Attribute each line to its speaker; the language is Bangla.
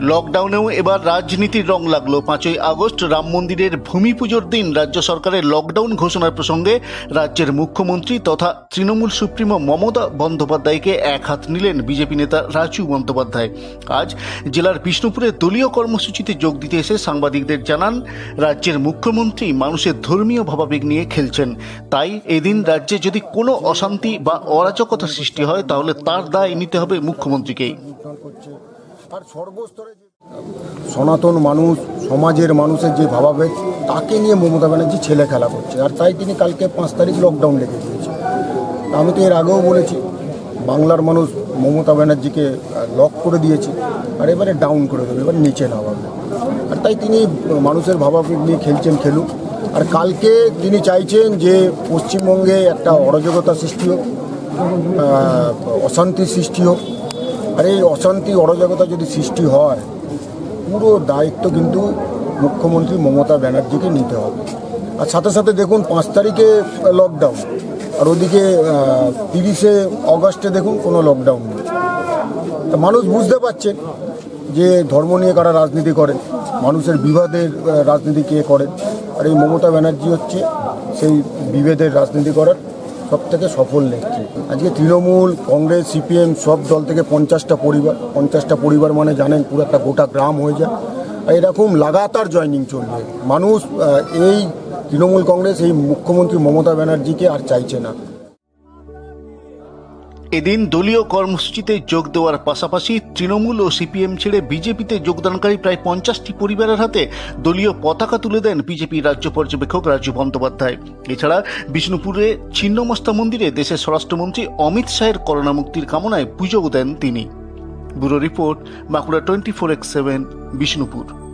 Speaker 1: লকডাউনেও এবার রাজনীতির রং লাগল। পাঁচই আগস্ট রাম মন্দিরের ভূমি পুজোর দিন রাজ্য সরকারের লকডাউন ঘোষণার প্রসঙ্গে রাজ্যের মুখ্যমন্ত্রী তথা তৃণমূল সুপ্রিমো মমতা বন্দ্যোপাধ্যায়কে এক হাত নিলেন বিজেপি নেতা রাজু বন্দ্যোপাধ্যায়। আজ জেলার বিষ্ণুপুরে দলীয় কর্মসূচিতে যোগ দিতে এসে সাংবাদিকদের জানান, রাজ্যের মুখ্যমন্ত্রী মানুষের ধর্মীয় ভাবাবেগ নিয়ে খেলছেন। তাই এদিন রাজ্যে যদি কোনো অশান্তি বা অরাজকতা সৃষ্টি হয়, তাহলে তার দায় নিতে হবে মুখ্যমন্ত্রীকেই।
Speaker 2: আর সর্বস্তরে সনাতন মানুষ সমাজের মানুষের যে ভাবাবেগ তাকে নিয়ে মমতা ব্যানার্জি ছেলে খেলা করছে। আর তাই তিনি কালকে পাঁচ তারিখ লকডাউন লেগে দিয়েছে আমি তো এর আগেও বলেছি বাংলার মানুষ মমতা ব্যানার্জিকে লক করে দিয়েছে আর এবারে ডাউন করে দেবে এবার নিচে নামাবে। আর তাই তিনি মানুষের ভাবাবেগ নিয়ে খেলছেন খেলুক। আর কালকে তিনি চাইছেন যে পশ্চিমবঙ্গে একটা অরাজকতা সৃষ্টি হোক আহ, অশান্তির সৃষ্টি হোক। আর এই অশান্তি অরাজকতা যদি সৃষ্টি হয়, পুরো দায়িত্ব কিন্তু মুখ্যমন্ত্রী মমতা ব্যানার্জিকে নিতে হবে। আর সাথে সাথে দেখুন, পাঁচ তারিখে লকডাউন আর ওদিকে তিরিশে অগস্টে দেখুন কোনো লকডাউন নেই। তা মানুষ বুঝতে পারছেন যে ধর্ম নিয়ে কারা রাজনীতি করেন, মানুষের বিবাদের রাজনীতি কে করেন। আর এই মমতা ব্যানার্জি হচ্ছে সেই বিভেদের রাজনীতি করার সব থেকে সফল নেত্রী। আজকে তৃণমূল, কংগ্রেস, সিপিএম সব দল থেকে পঞ্চাশটা পরিবার পঞ্চাশটা পরিবার মানে জানেন পুরো একটা গোটা গ্রাম হয়ে যায়। এরকম লাগাতার জয়নিং চলবে। মানুষ এই তৃণমূল, কংগ্রেস, এই মুখ্যমন্ত্রী মমতা ব্যানার্জিকে আর চাইছে না।
Speaker 1: এদিন দলীয় কর্মসূচিতে যোগ দেওয়ার পাশাপাশি তৃণমূল ও সিপিএম ছেড়ে বিজেপিতে যোগদানকারী প্রায় পঞ্চাশটি পরিবারের হাতে দলীয় পতাকা তুলে দেন বিজেপি রাজ্য পর্যবেক্ষক রাজু বন্দ্যোপাধ্যায়। এছাড়া বিষ্ণুপুরে ছিন্নমস্তা মন্দিরে দেশের স্বরাষ্ট্রমন্ত্রী অমিত শাহের করোনা মুক্তির কামনায় পুজো দেন তিনি। Bureau report Bankura twenty four x seven, Bishnupur.